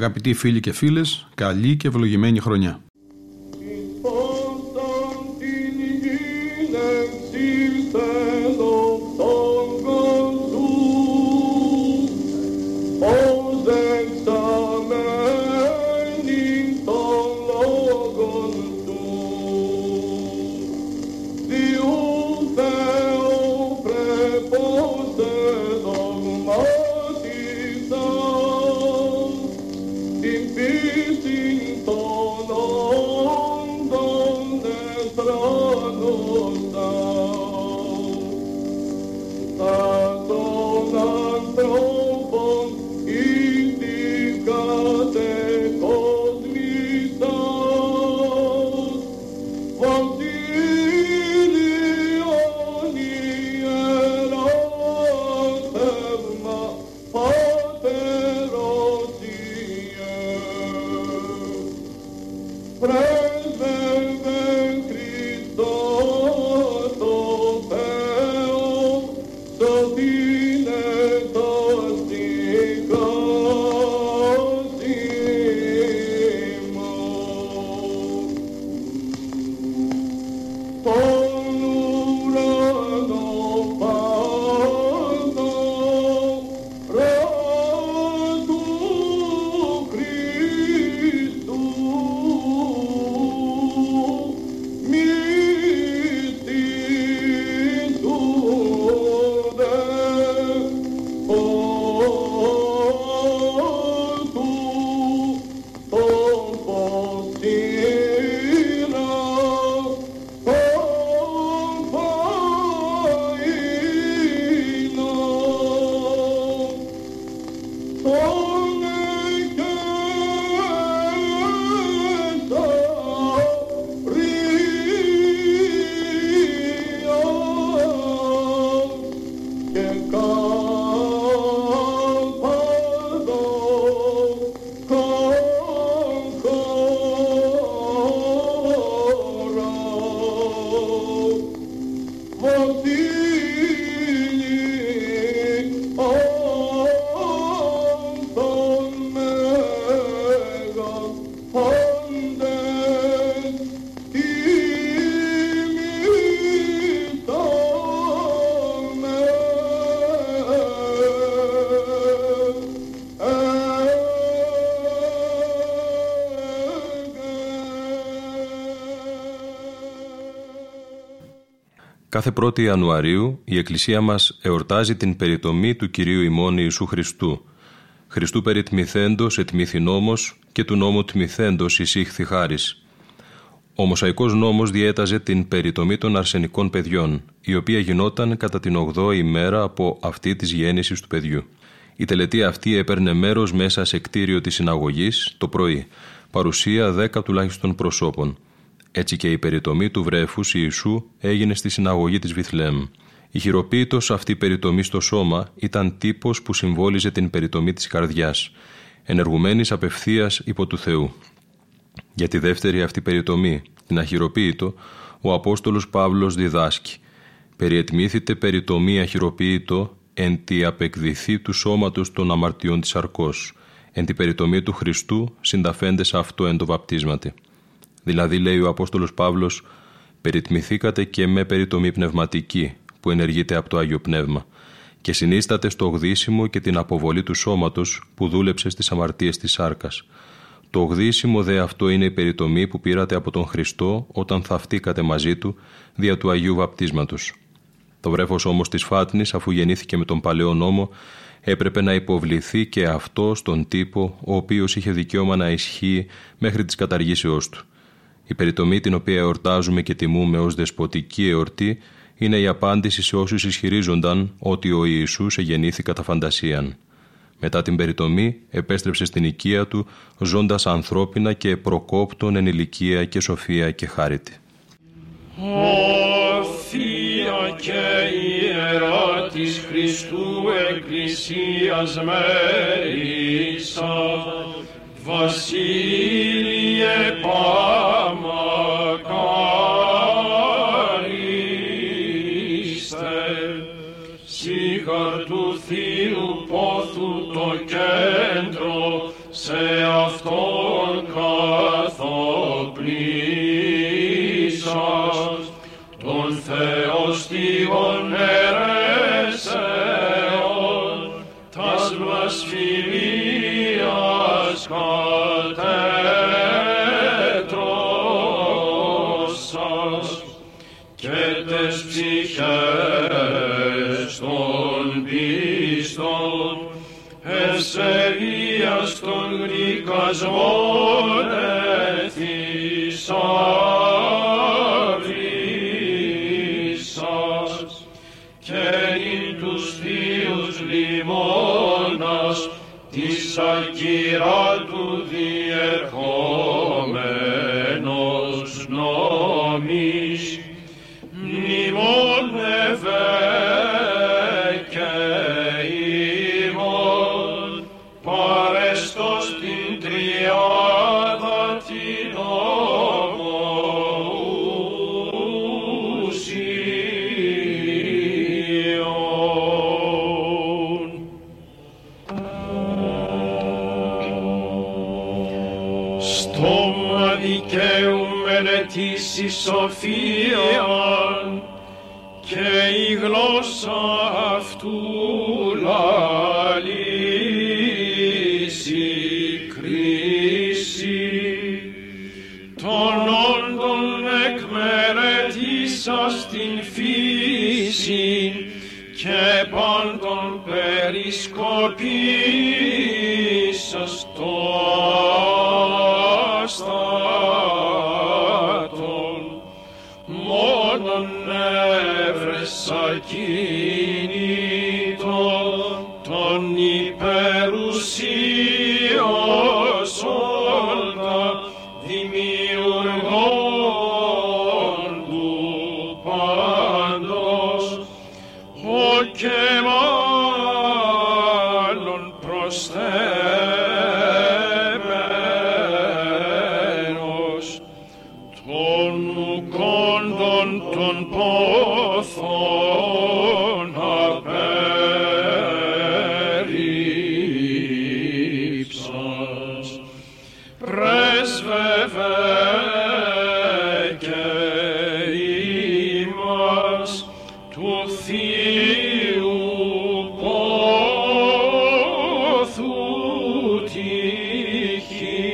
Αγαπητοί φίλοι και φίλες, καλή και ευλογημένη χρονιά. Κάθε 1η Ιανουαρίου η Εκκλησία μας εορτάζει την περιτομή του Κυρίου ημών Ιησού Χριστού. Χριστού περιτμηθέντος ετμήθη νόμος και του νόμου τμηθέντος εισήχθη χάρις. Ο Μοσαϊκός νόμος διέταζε την περιτομή των αρσενικών παιδιών, η οποία γινόταν κατά την 8η ημέρα από αυτή της γέννησης του παιδιού. Η τελετή αυτή έπαιρνε μέρος μέσα σε κτίριο της συναγωγής το πρωί, παρουσία δέκα τουλάχιστον προσώπων. Έτσι και η περιτομή του βρέφους Ιησού έγινε στη συναγωγή της Βιθλέμ. Η χειροποίητος αυτή περιτομή στο σώμα ήταν τύπος που συμβόλιζε την περιτομή της καρδιάς, ενεργουμένης απευθείας υπό του Θεού. Για τη δεύτερη αυτή περιτομή, την αχυροποίητο, ο Απόστολος Παύλος διδάσκει «Περιετμήθητε περιτομή αχυροποίητο εν τη απεκδηθή του σώματος των αμαρτιών της αρκός, εν τη περιτομή του Χριστού συνταφέντες αυτό εν το βαπτίσματι». Δηλαδή, λέει ο Απόστολος Παύλος, περιτμηθήκατε και με περιτομή πνευματική που ενεργείται από το Άγιο Πνεύμα και συνίσταται στο γδύσιμο και την αποβολή του σώματος που δούλεψε στις αμαρτίες της σάρκας. Το γδύσιμο δε αυτό είναι η περιτομή που πήρατε από τον Χριστό όταν θαυτήκατε μαζί του δια του Αγίου Βαπτίσματος. Το βρέφος όμως της Φάτνης αφού γεννήθηκε με τον Παλαιό Νόμο έπρεπε να υποβληθεί και αυτό στον τύπο ο οποίος είχε δικαίωμα να ισχύει μέχρι τις καταργήσεώς του. Η περιτομή την οποία εορτάζουμε και τιμούμε ως δεσποτική εορτή είναι η απάντηση σε όσους ισχυρίζονταν ότι ο Ιησούς εγεννήθη κατά φαντασίαν. Μετά την περιτομή επέστρεψε στην οικία του ζώντας ανθρώπινα και προκόπτων εν ηλικία και σοφία και χάρητη. Ο Θεία και Ιερά της Χριστού Εκκλησίας Μέρισα Βασίλειε Παμακαρίστε σε αυτόν καθοπλήσας τον Θεός στίγον αιρέσεων τας βλασφημίας κατέτρωσας και τες ψυχές των πίστων ευσεβίας των γλυκασμών εθισάβησας και ειν τους θείους λιμώνας της ακυρά Sophia. Hoje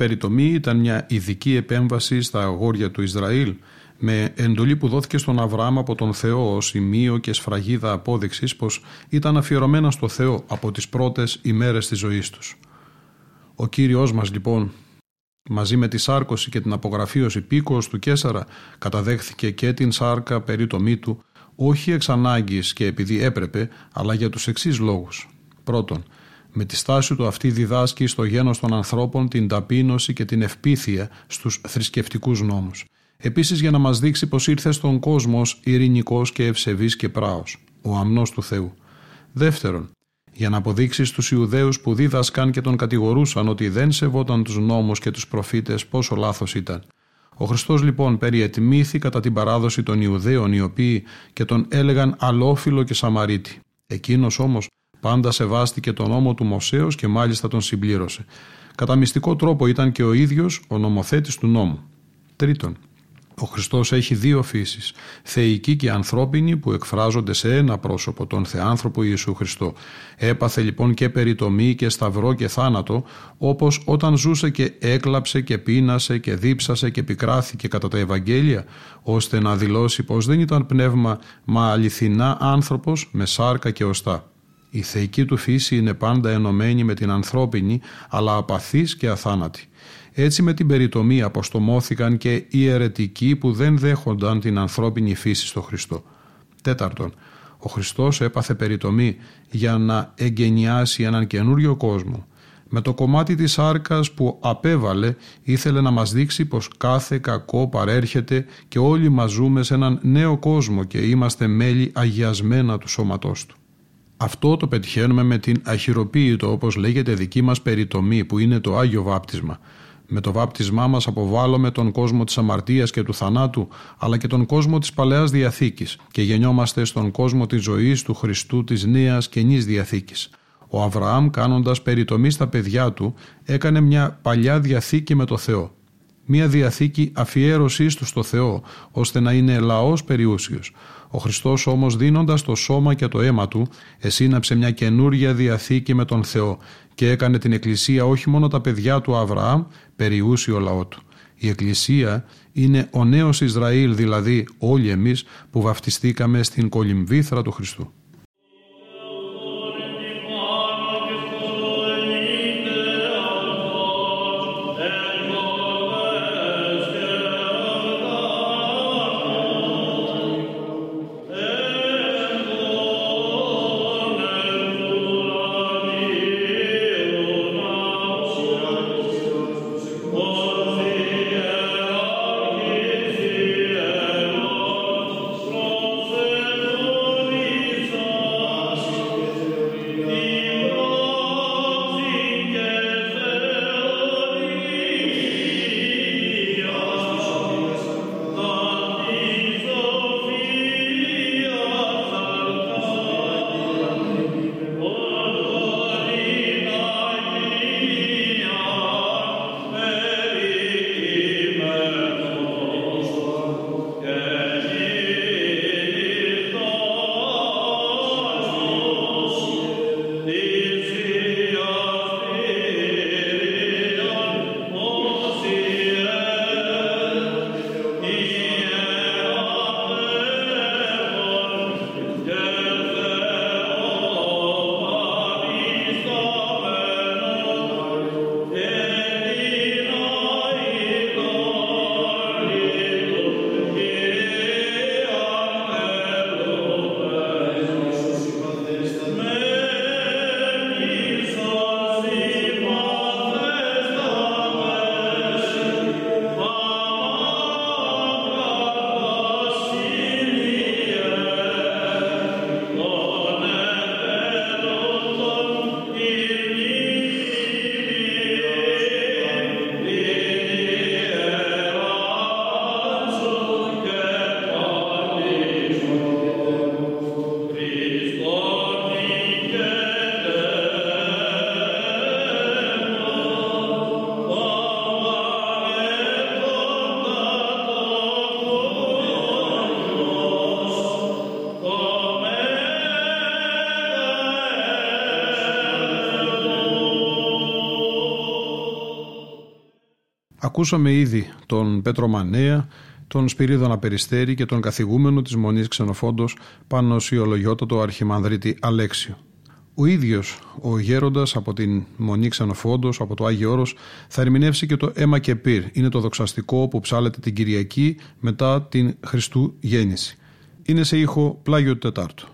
περιτομή ήταν μια ειδική επέμβαση στα αγόρια του Ισραήλ με εντολή που δόθηκε στον Αβραάμ από τον Θεό ως σημείο και σφραγίδα απόδειξης πως ήταν αφιερωμένα στο Θεό από τις πρώτες ημέρες της ζωής τους. Ο Κύριος μας λοιπόν μαζί με τη σάρκωση και την απογραφίωση πίκος του Κέσαρα καταδέχθηκε και την σάρκα περί τομή του όχι εξ ανάγκης και επειδή έπρεπε αλλά για τους εξής λόγους. Πρώτον, με τη στάση του αυτή διδάσκει στο γένος των ανθρώπων την ταπείνωση και την ευπίθεια στους θρησκευτικούς νόμους. Επίσης για να μας δείξει πως ήρθε στον κόσμο ειρηνικός και ευσεβής και πράος, ο αμνός του Θεού. Δεύτερον, για να αποδείξεις στους Ιουδαίους που δίδασκαν και τον κατηγορούσαν ότι δεν σεβόταν τους νόμους και τους προφήτες πόσο λάθος ήταν. Ο Χριστός λοιπόν περιετμήθη κατά την παράδοση των Ιουδαίων οι οποίοι και τον έλεγαν αλόφιλο και Σαμαρίτη. Εκείνος όμως πάντα σεβάστηκε τον νόμο του Μωσέως και μάλιστα τον συμπλήρωσε. Κατά μυστικό τρόπο ήταν και ο ίδιος ο νομοθέτης του νόμου. Τρίτον, ο Χριστός έχει δύο φύσεις, θεϊκή και ανθρώπινη που εκφράζονται σε ένα πρόσωπο, τον Θεάνθρωπο Ιησού Χριστό. Έπαθε λοιπόν και περιτομή και σταυρό και θάνατο, όπως όταν ζούσε και έκλαψε και πείνασε και δίψασε και πικράθηκε κατά τα Ευαγγέλια, ώστε να δηλώσει πως δεν ήταν πνεύμα, μα αληθινά άνθρωπος με σάρκα και οστά. Η θεϊκή του φύση είναι πάντα ενωμένη με την ανθρώπινη, αλλά απαθής και αθάνατη. Έτσι με την περιτομή αποστομώθηκαν και οι αιρετικοί που δεν δέχονταν την ανθρώπινη φύση στο Χριστό. Τέταρτον, ο Χριστός έπαθε περιτομή για να εγκαινιάσει έναν καινούριο κόσμο. Με το κομμάτι της άρκας που απέβαλε ήθελε να μας δείξει πως κάθε κακό παρέρχεται και όλοι μας ζούμε σε έναν νέο κόσμο και είμαστε μέλη αγιασμένα του σώματός του. Αυτό το πετυχαίνουμε με την αχυροποίητο όπως λέγεται δική μας περιτομή που είναι το Άγιο Βάπτισμα. Με το βάπτισμά μας αποβάλλουμε τον κόσμο της αμαρτίας και του θανάτου, αλλά και τον κόσμο της Παλαιάς Διαθήκης και γεννιόμαστε στον κόσμο της ζωής του Χριστού της Νέας Καινής Διαθήκης. Ο Αβραάμ κάνοντας περιτομή στα παιδιά του έκανε μια παλιά διαθήκη με το Θεό. Μια διαθήκη αφιέρωσής του στο Θεό, ώστε να είναι λαός περιούσιος. Ο Χριστός όμως δίνοντας το σώμα και το αίμα του, εσύναψε μια καινούρια διαθήκη με τον Θεό και έκανε την Εκκλησία όχι μόνο τα παιδιά του Αβραάμ, περιούσιο λαό του. Η Εκκλησία είναι ο νέος Ισραήλ, δηλαδή όλοι εμείς που βαφτιστήκαμε στην κολυμβήθρα του Χριστού. Ακούσαμε ήδη τον Πέτρο Μανέα, τον Σπυρίδωνα Περιστέρη και τον καθηγούμενο της Μονής Ξενοφόντος πάνω του Αρχιμανδρίτη Αλέξιο. Ο ίδιος ο γέροντας από την Μονή Ξενοφόντος, από το Άγιο Όρος, θα ερμηνεύσει και το «Έμα και πυρ». Είναι το δοξαστικό που ψάλεται την Κυριακή μετά την Χριστού γέννηση. Είναι σε ήχο πλάγιο του Τετάρτου.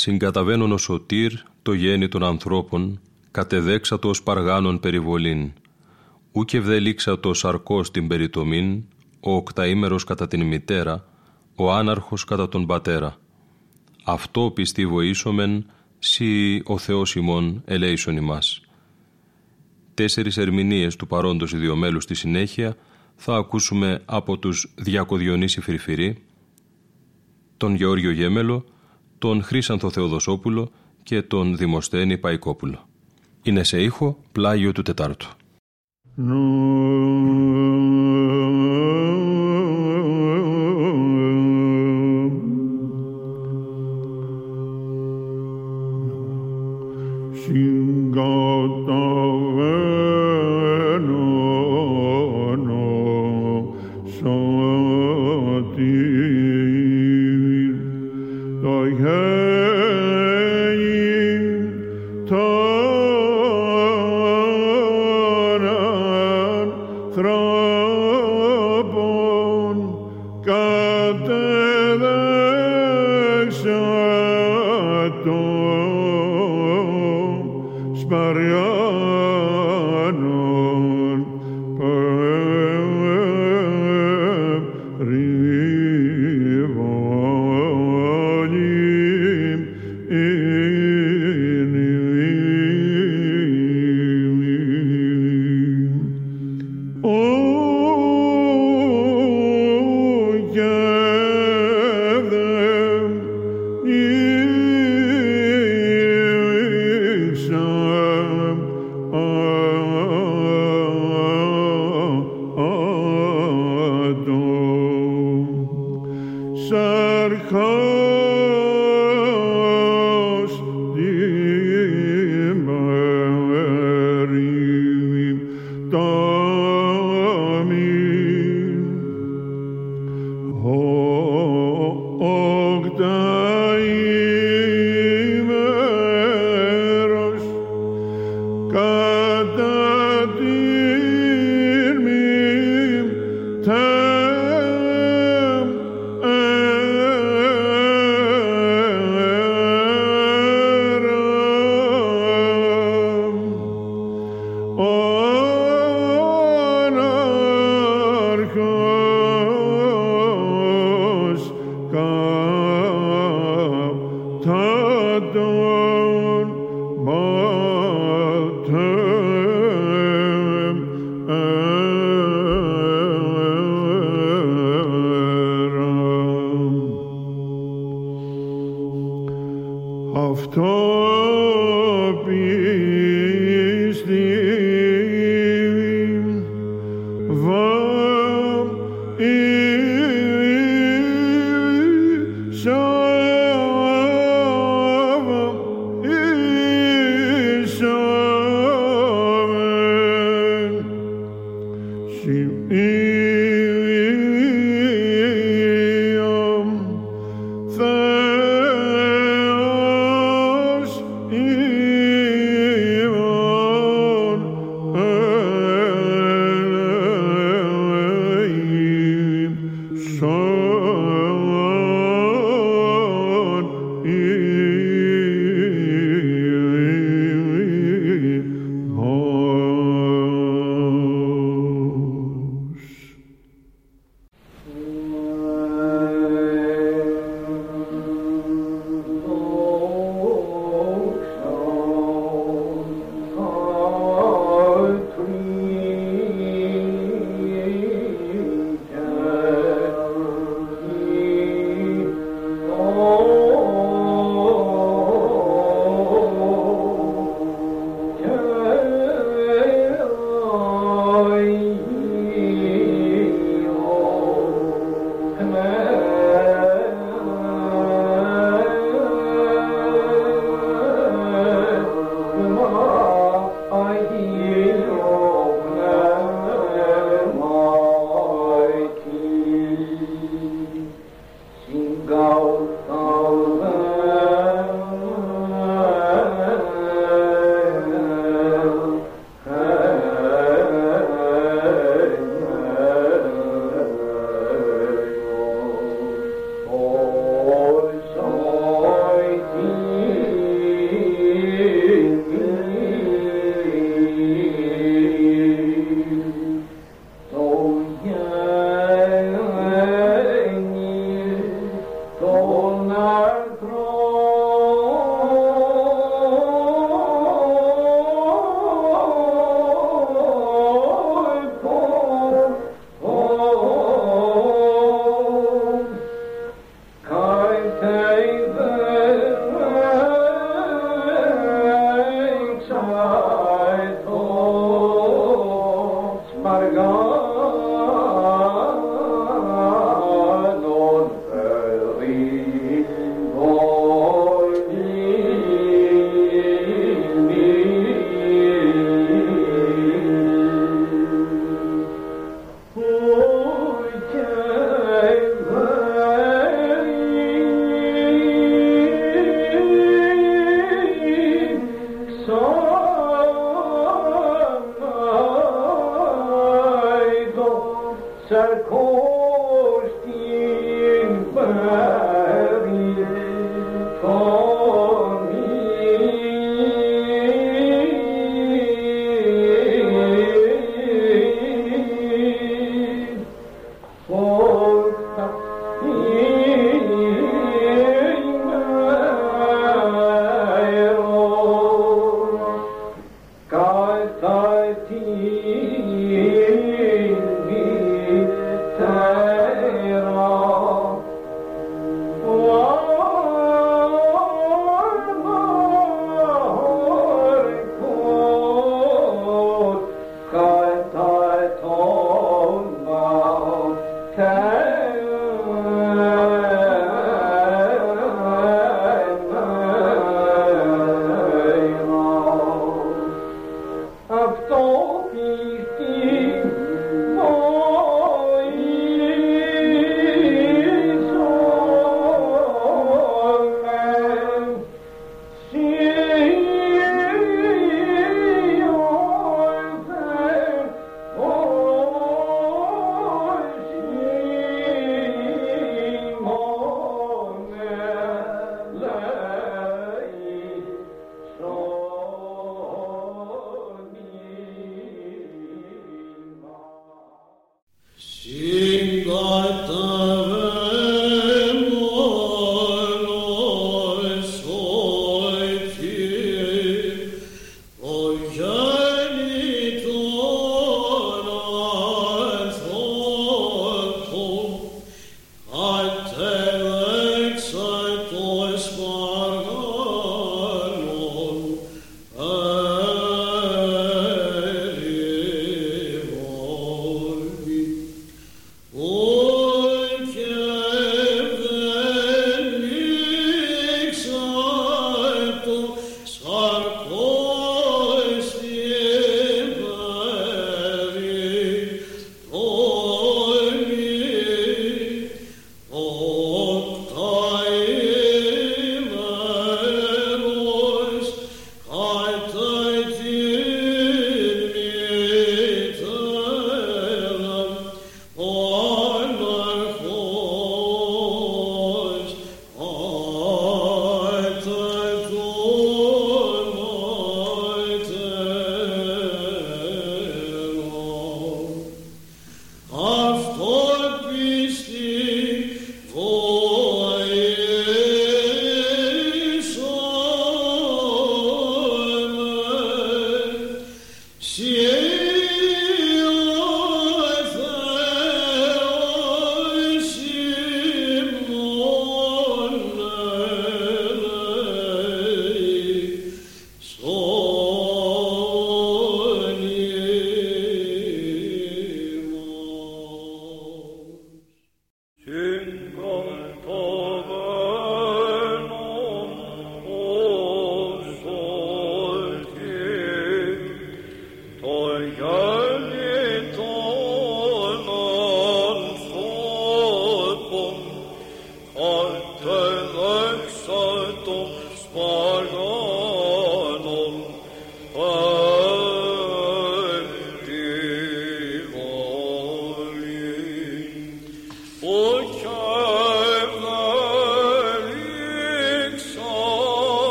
Συγκαταβαίνον ο σωτήρ το γέννη των ανθρώπων, κατεδέξατο ως παργάνων περιβολήν. Ούκ ευδελίξατο σαρκός την περιτομήν, ο οκταήμερος κατά την μητέρα, ο άναρχος κατά τον πατέρα. Αυτό πιστή βοήσομεν, σύ ο Θεός ημών ελέησον ημάς. Τέσσερις ερμηνείες του παρόντος ιδιομέλου στη συνέχεια θα ακούσουμε από τους Διακοδιονύση Φυρφυρή, τον Γεώργιο Γέμελο, τον Χρήσανθο Θεοδοσόπουλο και τον Δημοσθένη Παϊκόπουλο. Είναι σε ήχο πλάγιο του Τετάρτου. Oi,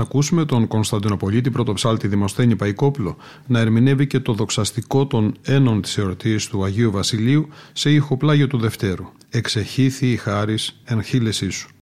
ακούσουμε τον Κωνσταντινοπολίτη πρωτοψάλτη Δημοσθένη Παϊκόπουλο να ερμηνεύει και το δοξαστικό των ένων της εορτής του Αγίου Βασιλείου σε ηχοπλάγιο του Δευτέρου. Εξεχήθη η χάρις εν χείλεσή σου.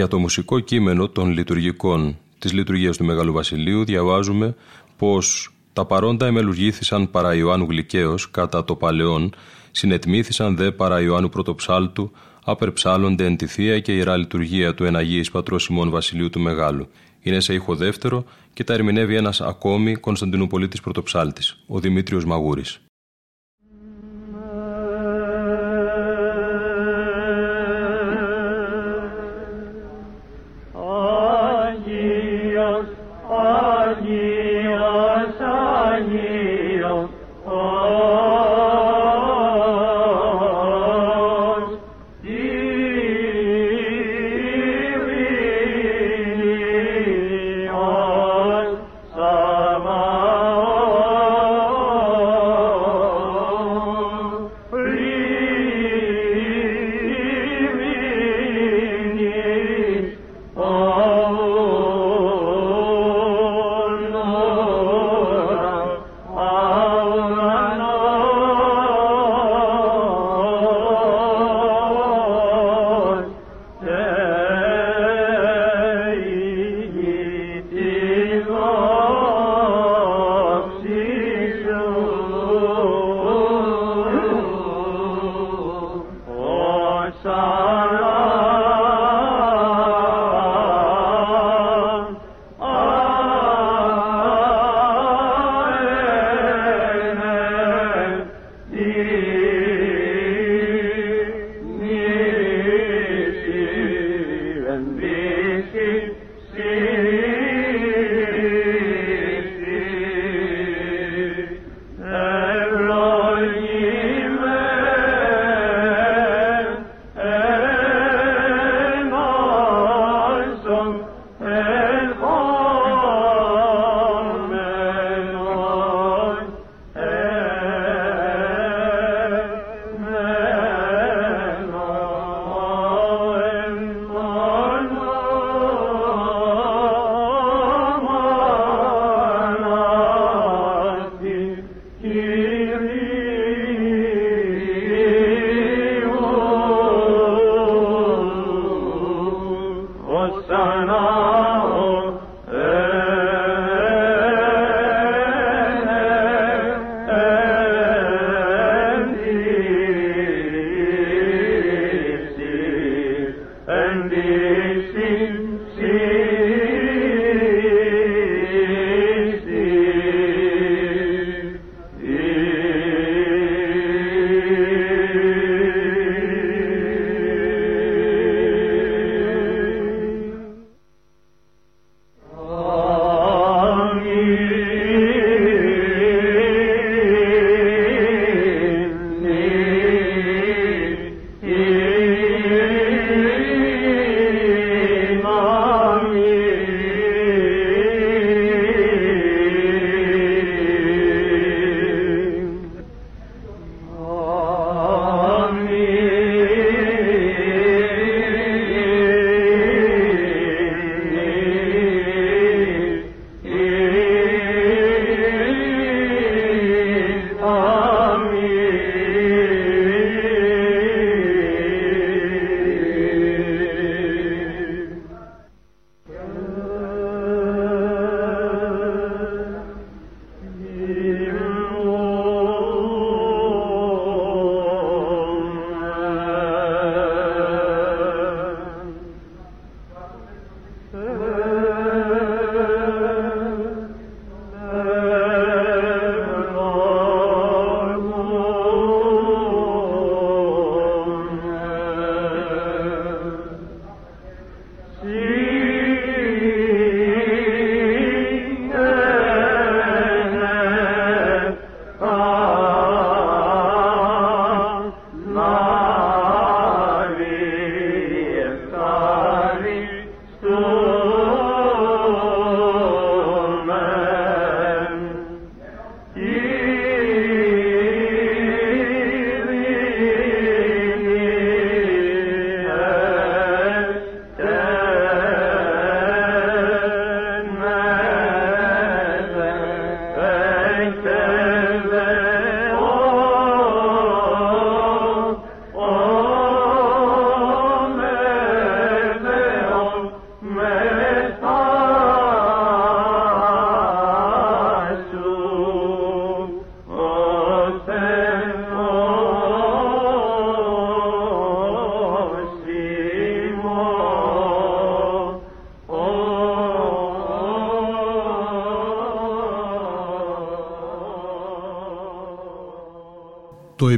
Για το μουσικό κείμενο των λειτουργικών της λειτουργίας του Μεγάλου Βασιλείου διαβάζουμε πως τα παρόντα εμελουργήθησαν παρά Ιωάννου Γλυκαίος κατά το παλαιόν, συνετμήθησαν δε παρά Ιωάννου Πρωτοψάλτου, απερψάλλονται εν τη Θεία και Ιερά Λειτουργία του Εναγίης Πατρός Σιμών Βασιλείου του Μεγάλου. Είναι σε ήχο δεύτερο και τα ερμηνεύει ένας ακόμη Κωνσταντινούπολίτης Πρωτοψάλτης, ο Δημήτριος Μαγούρης.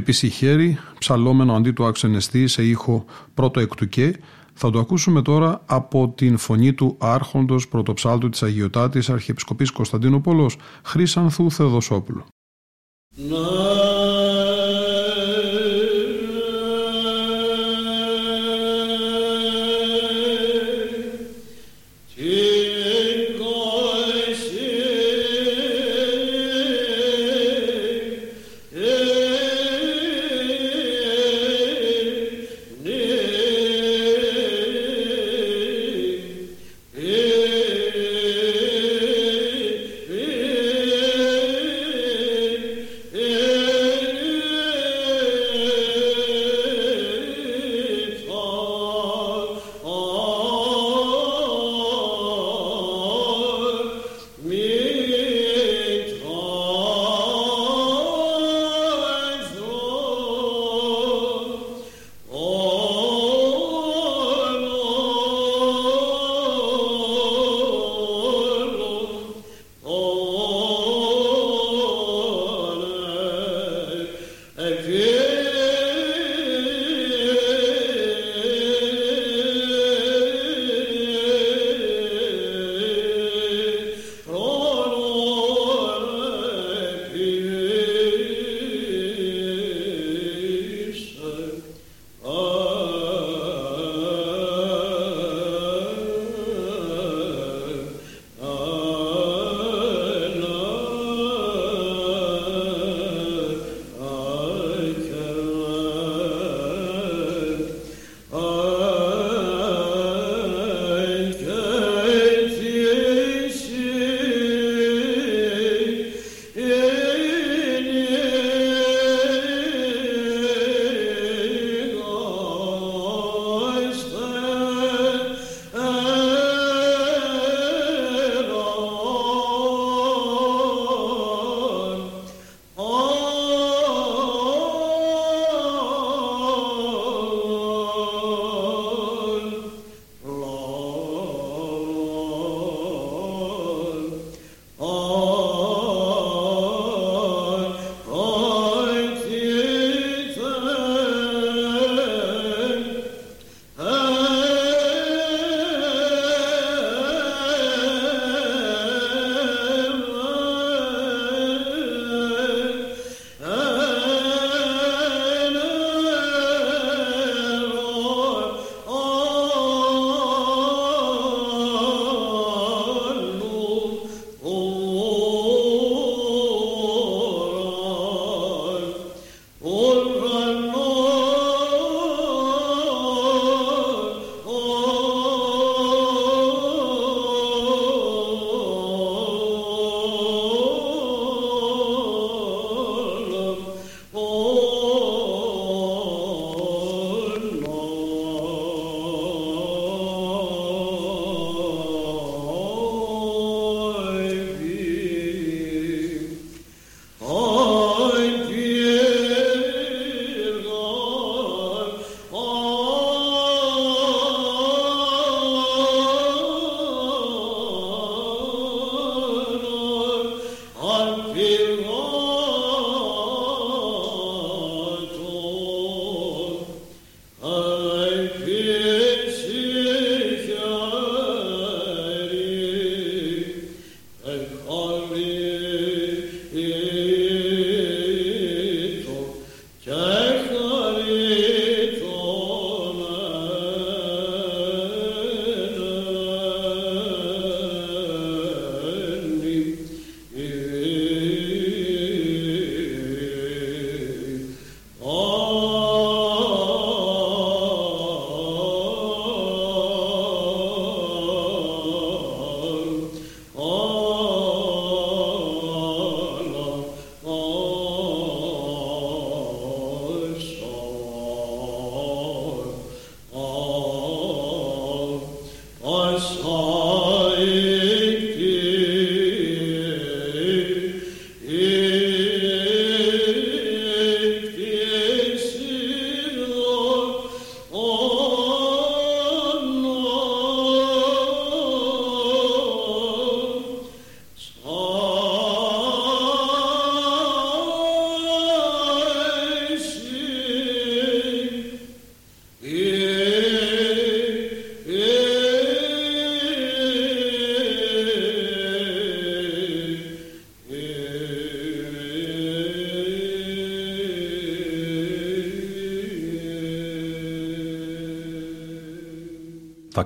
Το επισυχέρι, ψαλόμενο αντί του αξενεστή σε ήχο πρώτο εκτουκέ, θα το ακούσουμε τώρα από την φωνή του άρχοντος πρωτοψάλτου της Αγιωτάτης Αρχιεπισκοπής Κωνσταντινούπολος, Χρύσανθου Θεοδοσόπουλου.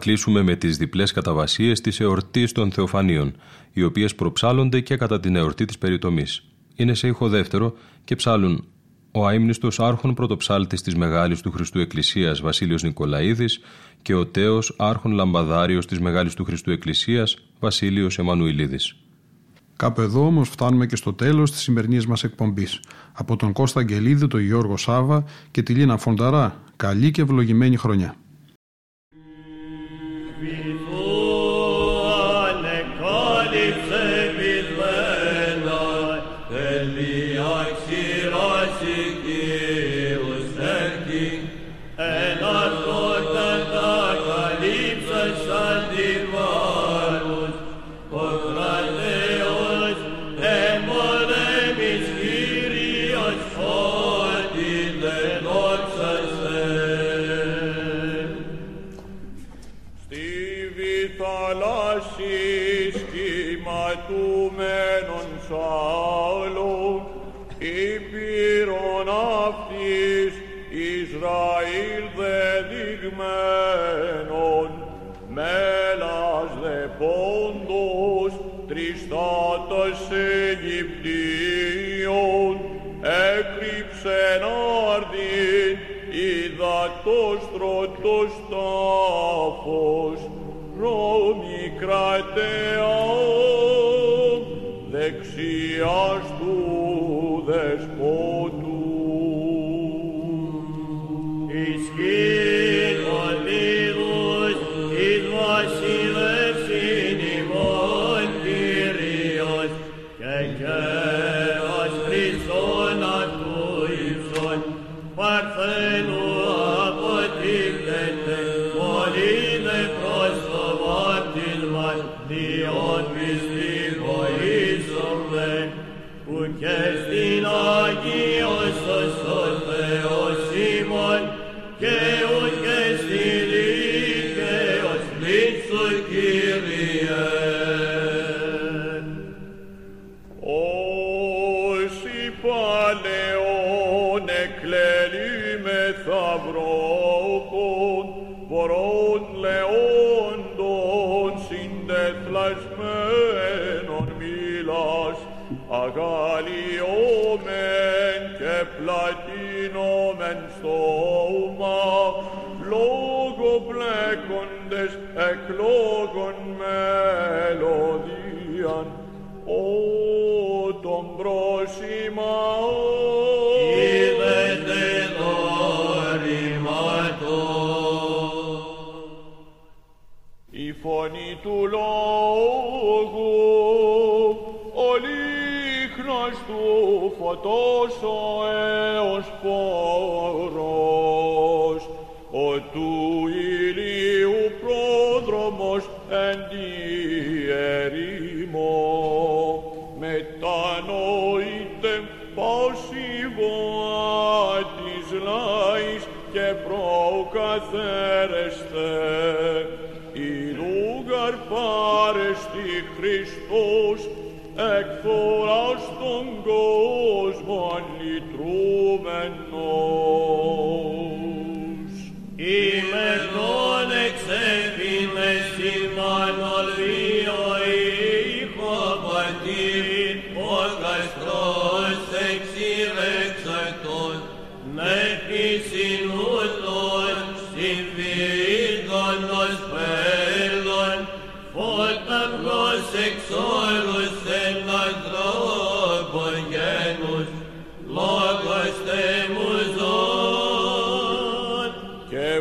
Κλείσουμε με τις διπλές καταβασίες της εορτής των Θεοφανίων, οι οποίες προψάλλονται και κατά την εορτή της περιτομής. Είναι σε ήχο δεύτερο και ψάλουν ο αείμνηστος άρχον πρωτοψάλτης της Μεγάλης του Χριστού Εκκλησίας Βασίλειος Νικολαίδης και ο τέος άρχον λαμπαδάριος της Μεγάλης του Χριστού Εκκλησίας Βασίλειος Εμμανουηλίδης. Κάπου εδώ όμως φτάνουμε και στο τέλος της σημερινής μας εκπομπής. Από τον Κώστα Αγγελίδη, τον Γιώργο Σάβα και τη Λίνα Φονταρά. Καλή και ευλογημένη χρονιά.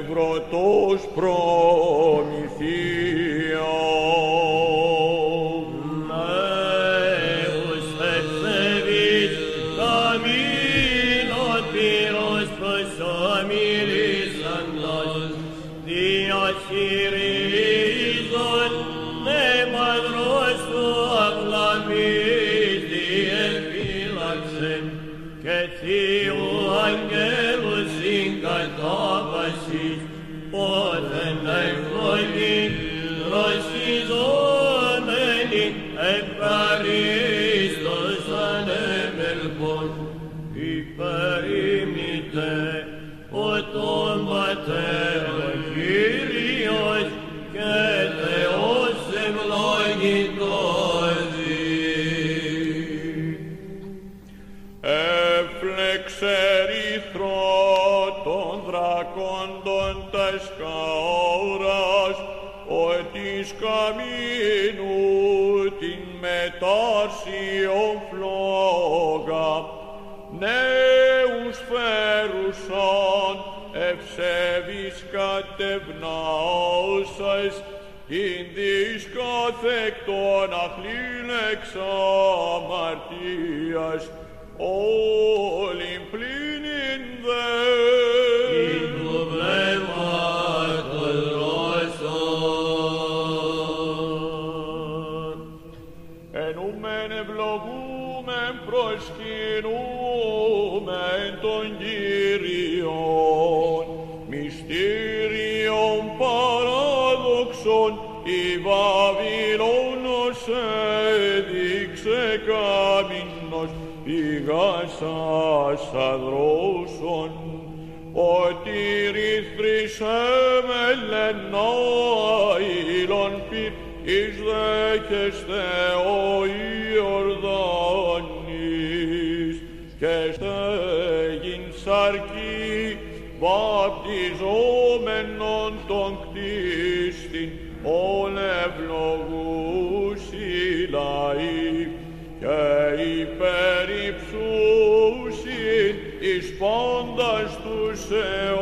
Και βρωτός ναούσες, ειν της καθεκτών αχλήλεξ αμαρτίας, όλην πλήνην δε. Ενούμεν ευλογούμεν προσκυνούμεν τον Κύριο σας αδρώσον, ότι ρηθρήσε με λενά ήλον πει, εις δέκεστε ο Ιορδάνης, και στέγην σαρκή βαπτιζόμενον τον κτίστην, όλευλο se